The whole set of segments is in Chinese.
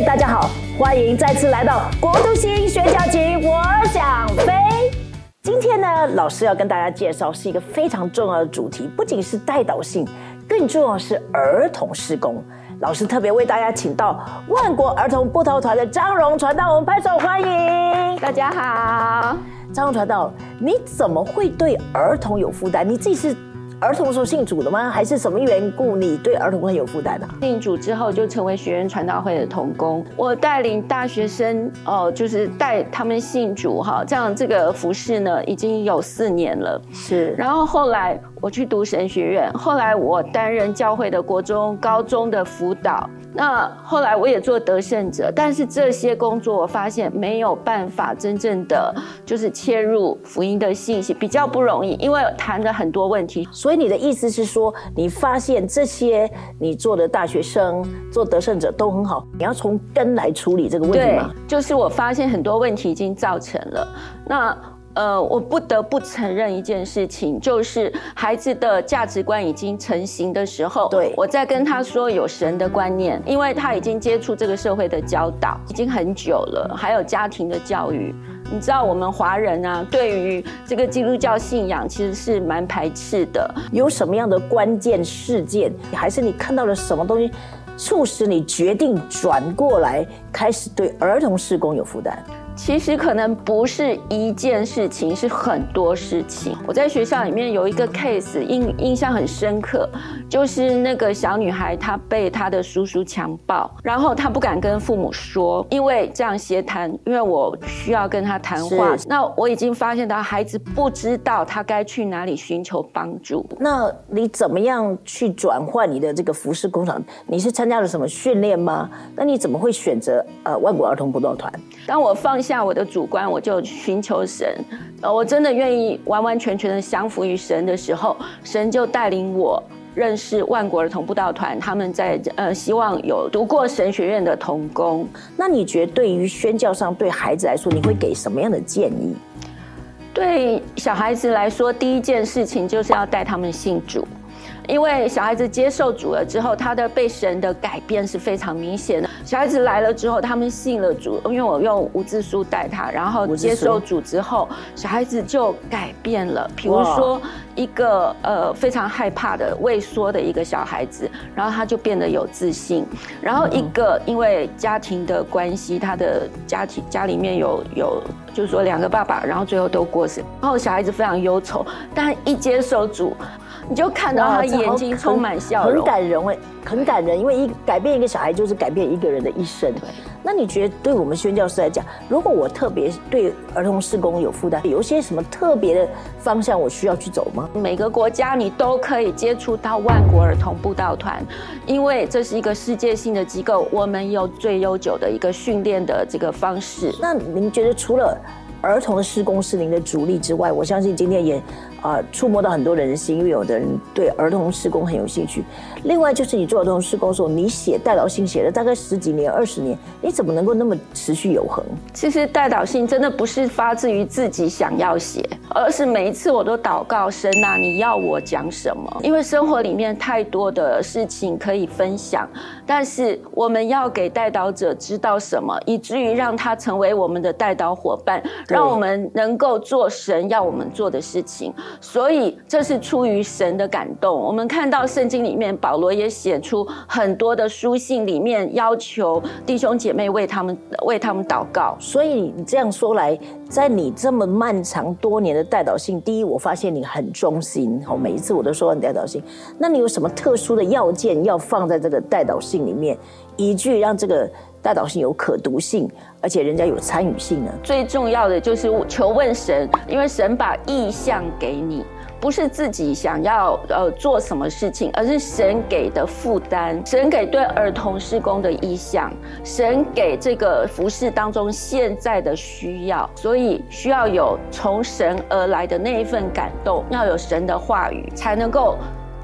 位大家好，欢迎再次来到国都星宣教集，我想飞。今天呢，老师要跟大家介绍是一个非常重要的主题，不仅是带导性，更重要是儿童施工。老师特别为大家请到万国儿童布头团的张荣传道，我们拍手欢迎。大家好，张荣传道，你怎么会对儿童有负担？你自己是？儿童时候信主的吗？还是什么缘故？你对儿童会有负担呢？信主之后就成为学院传道会的童工，我带领大学生哦，就是带他们信主哈，这样这个服饰呢已经有四年了。是，然后后来我去读神学院，后来我担任教会的国中、高中的辅导。那后来我也做得胜者，但是这些工作我发现没有办法真正的就是切入福音的信息，比较不容易，因为谈了很多问题。所以你的意思是说，你发现这些你做的大学生做得胜者都很好，你要从根来处理这个问题吗？就是我发现很多问题已经造成了那。呃，我不得不承认一件事情，就是孩子的价值观已经成型的时候，对我在跟他说有神的观念，因为他已经接触这个社会的教导已经很久了，还有家庭的教育。你知道我们华人啊，对于这个基督教信仰其实是蛮排斥的。有什么样的关键事件，还是你看到了什么东西，促使你决定转过来，开始对儿童事工有负担？其实可能不是一件事情，是很多事情。我在学校里面有一个 case，印印象很深刻，就是那个小女孩她被她的叔叔强暴，然后她不敢跟父母说，因为这样协谈，因为我需要跟她谈话。那我已经发现到孩子不知道他该去哪里寻求帮助。那你怎么样去转换你的这个服饰工厂？你是参加了什么训练吗？那你怎么会选择呃万国儿童辅导团？当我放下我的主观，我就寻求神。呃，我真的愿意完完全全的降服于神的时候，神就带领我认识万国儿童布道团。他们在呃，希望有读过神学院的童工。那你觉得对于宣教上，对孩子来说，你会给什么样的建议？对小孩子来说，第一件事情就是要带他们信主。因为小孩子接受主了之后，他的被神的改变是非常明显的。小孩子来了之后，他们信了主，因为我用无字书带他，然后接受主之后，小孩子就改变了。比如说一个呃非常害怕的畏缩的一个小孩子，然后他就变得有自信。然后一个因为家庭的关系，他的家庭家里面有有就是说两个爸爸，然后最后都过世，然后小孩子非常忧愁，但一接受主。你就看到他眼睛充满笑容，很感人哎，很感人。因为一改变一个小孩，就是改变一个人的一生。那你觉得，对我们宣教师来讲，如果我特别对儿童施工有负担，有些什么特别的方向我需要去走吗？每个国家你都可以接触到万国儿童布道团，因为这是一个世界性的机构，我们有最悠久的一个训练的这个方式。那您觉得，除了儿童的施工是您的主力之外，我相信今天也。啊，触摸到很多人的心，因为有的人对儿童施工很有兴趣。另外，就是你做儿童施工的时候，你写代祷信写了大概十几年、二十年，你怎么能够那么持续有恒？其实代祷信真的不是发自于自己想要写，而是每一次我都祷告神啊，你要我讲什么？因为生活里面太多的事情可以分享，但是我们要给代祷者知道什么，以至于让他成为我们的代祷伙伴，让我们能够做神要我们做的事情。所以这是出于神的感动。我们看到圣经里面，保罗也写出很多的书信，里面要求弟兄姐妹为他们为他们祷告。所以你这样说来，在你这么漫长多年的代祷信，第一，我发现你很忠心。好，每一次我都说你代祷信。那你有什么特殊的要件要放在这个代祷信里面，一句让这个代祷信有可读性？而且人家有参与性呢。最重要的就是求问神，因为神把意向给你，不是自己想要呃做什么事情，而是神给的负担，神给对儿童施工的意向，神给这个服饰当中现在的需要，所以需要有从神而来的那一份感动，要有神的话语，才能够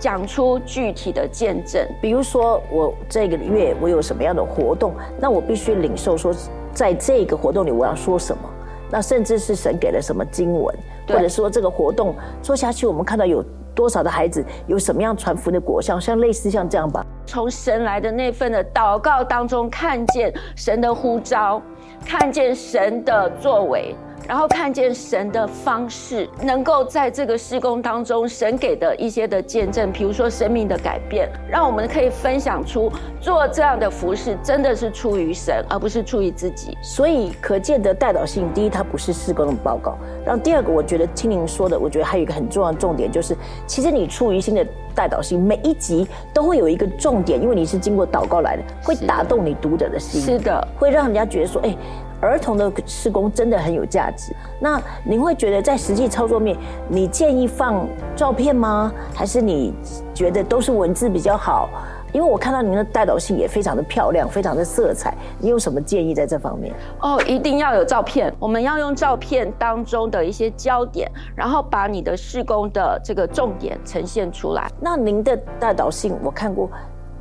讲出具体的见证。比如说，我这个月我有什么样的活动，那我必须领受说。在这个活动里，我要说什么？那甚至是神给了什么经文，或者说这个活动做下去，我们看到有多少的孩子有什么样传福的果效，像类似像这样吧。从神来的那份的祷告当中，看见神的呼召，看见神的作为。然后看见神的方式，能够在这个施工当中，神给的一些的见证，比如说生命的改变，让我们可以分享出做这样的服饰真的是出于神，而不是出于自己。所以可见的代导性，第一，它不是施工的报告；然后第二个，我觉得听您说的，我觉得还有一个很重要的重点，就是其实你出于心的代导性，每一集都会有一个重点，因为你是经过祷告来的，会打动你读者的心，是的，会让人家觉得说，哎。儿童的施工真的很有价值。那您会觉得在实际操作面，你建议放照片吗？还是你觉得都是文字比较好？因为我看到您的代导性也非常的漂亮，非常的色彩。你有什么建议在这方面？哦，一定要有照片。我们要用照片当中的一些焦点，然后把你的施工的这个重点呈现出来。那您的代导性我看过，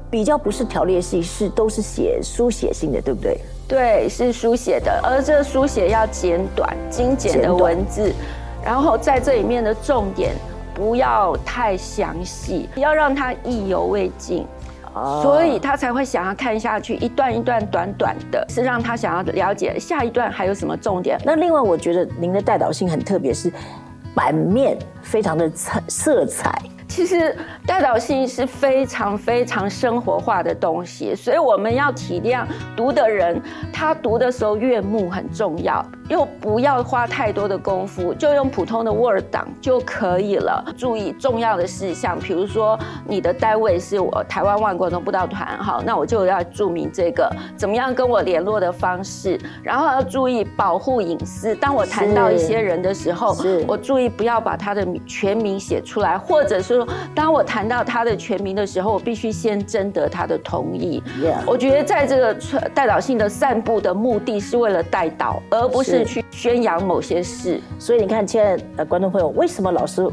比较不是条列式，是都是写书写性的，对不对？对，是书写的，而这书写要简短、精简的文字，然后在这里面的重点不要太详细，要让他意犹未尽，所以他才会想要看下去，一段一段短短的，是让他想要了解下一段还有什么重点。那另外，我觉得您的代导性很特别，是版面非常的彩色彩。其实代表性是非常非常生活化的东西，所以我们要体谅读的人，他读的时候悦目很重要。又不要花太多的功夫，就用普通的 Word 档就可以了。注意重要的事项，比如说你的单位是我台湾万国的布道团，好，那我就要注明这个怎么样跟我联络的方式，然后要注意保护隐私。当我谈到一些人的时候，我注意不要把他的全名写出来，或者说当我谈到他的全名的时候，我必须先征得他的同意。我觉得在这个代导性的散步的目的是为了带导，而不是。去宣扬某些事，所以你看，亲爱的观众朋友，为什么老师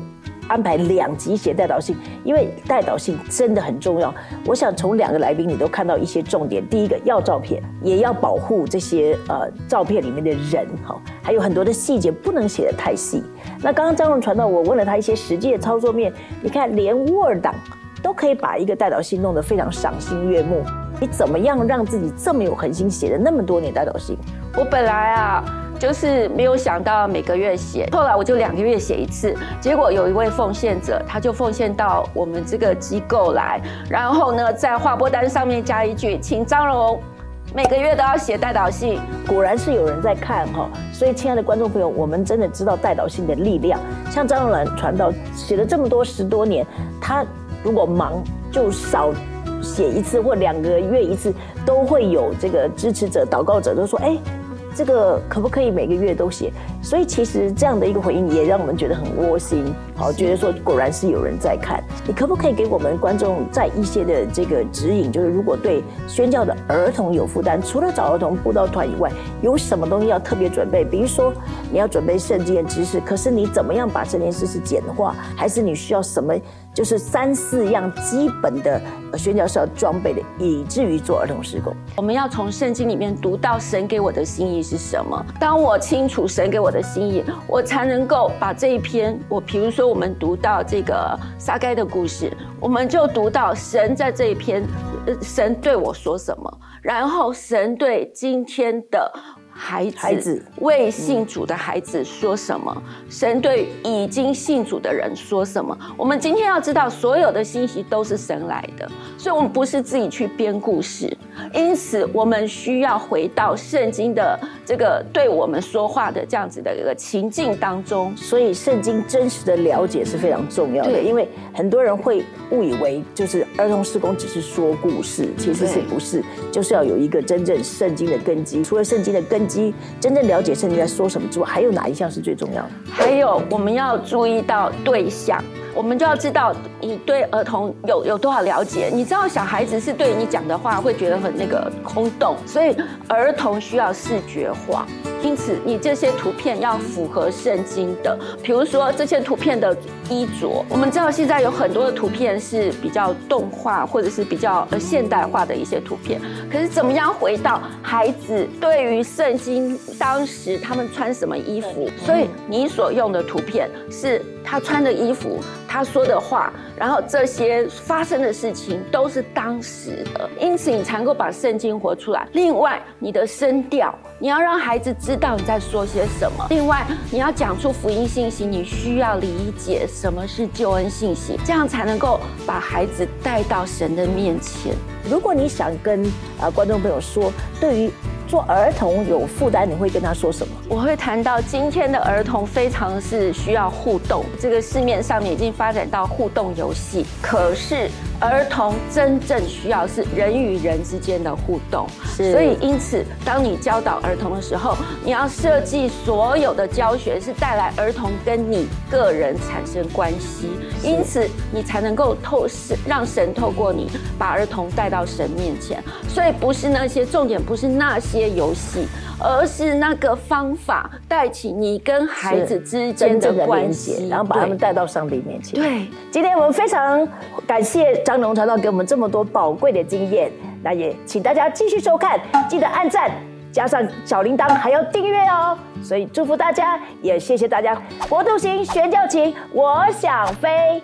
安排两集写代导性？因为代导性真的很重要。我想从两个来宾你都看到一些重点。第一个要照片，也要保护这些呃照片里面的人哈，还有很多的细节不能写的太细。那刚刚张荣传到，我问了他一些实际的操作面，你看连 Word 档都可以把一个代导性弄得非常赏心悦目。你怎么样让自己这么有恒心，写了那么多年代导性？我本来啊。就是没有想到每个月写，后来我就两个月写一次。结果有一位奉献者，他就奉献到我们这个机构来，然后呢，在划拨单上面加一句，请张荣每个月都要写代导信。果然是有人在看哈，所以亲爱的观众朋友，我们真的知道代导信的力量。像张荣兰传道写了这么多十多年，他如果忙就少写一次或两个月一次，都会有这个支持者、祷告者都说，哎。这个可不可以每个月都写？所以其实这样的一个回应也让我们觉得很窝心，好，觉得说果然是有人在看。你可不可以给我们观众在一些的这个指引？就是如果对宣教的儿童有负担，除了找儿童布道团以外，有什么东西要特别准备？比如说你要准备圣经的知识，可是你怎么样把圣经知识简化？还是你需要什么？就是三四样基本的宣教是要装备的，以至于做儿童施工。我们要从圣经里面读到神给我的心意是什么。当我清楚神给我的心意，我才能够把这一篇，我比如说我们读到这个撒该的故事，我们就读到神在这一篇，神对我说什么，然后神对今天的。孩子为信主的孩子说什么？神对已经信主的人说什么？我们今天要知道，所有的信息都是神来的，所以我们不是自己去编故事。因此，我们需要回到圣经的这个对我们说话的这样子的一个情境当中。所以，圣经真实的了解是非常重要的。因为很多人会误以为，就是儿童施工只是说故事，其实是不是？就是要有一个真正圣经的根基。除了圣经的根。基真正了解圣经在说什么之外，还有哪一项是最重要的？还有我们要注意到对象，我们就要知道你对儿童有有多少了解。你知道小孩子是对你讲的话会觉得很那个空洞，所以儿童需要视觉化。因此你这些图片要符合圣经的。比如说这些图片的衣着，我们知道现在有很多的图片是比较动画或者是比较呃现代化的一些图片，可是怎么样回到孩子对于圣经当时他们穿什么衣服？所以你所用的图片是他穿的衣服。他说的话，然后这些发生的事情都是当时的，因此你才能够把圣经活出来。另外，你的声调，你要让孩子知道你在说些什么。另外，你要讲出福音信息，你需要理解什么是救恩信息，这样才能够把孩子带到神的面前。如果你想跟呃观众朋友说，对于做儿童有负担，你会跟他说什么？我会谈到今天的儿童非常是需要互动，这个市面上面已经发展到互动游戏，可是。儿童真正需要是人与人之间的互动，所以因此，当你教导儿童的时候，你要设计所有的教学是带来儿童跟你个人产生关系，因此你才能够透视让神透过你把儿童带到神面前。所以不是那些重点，不是那些游戏，而是那个方法带起你跟孩子之间的关系，然后把他们带到上帝面前。对，今天我们非常感谢。张龙传道给我们这么多宝贵的经验，那也请大家继续收看，记得按赞，加上小铃铛，还要订阅哦。所以祝福大家，也谢谢大家。国度型宣教情，我想飞。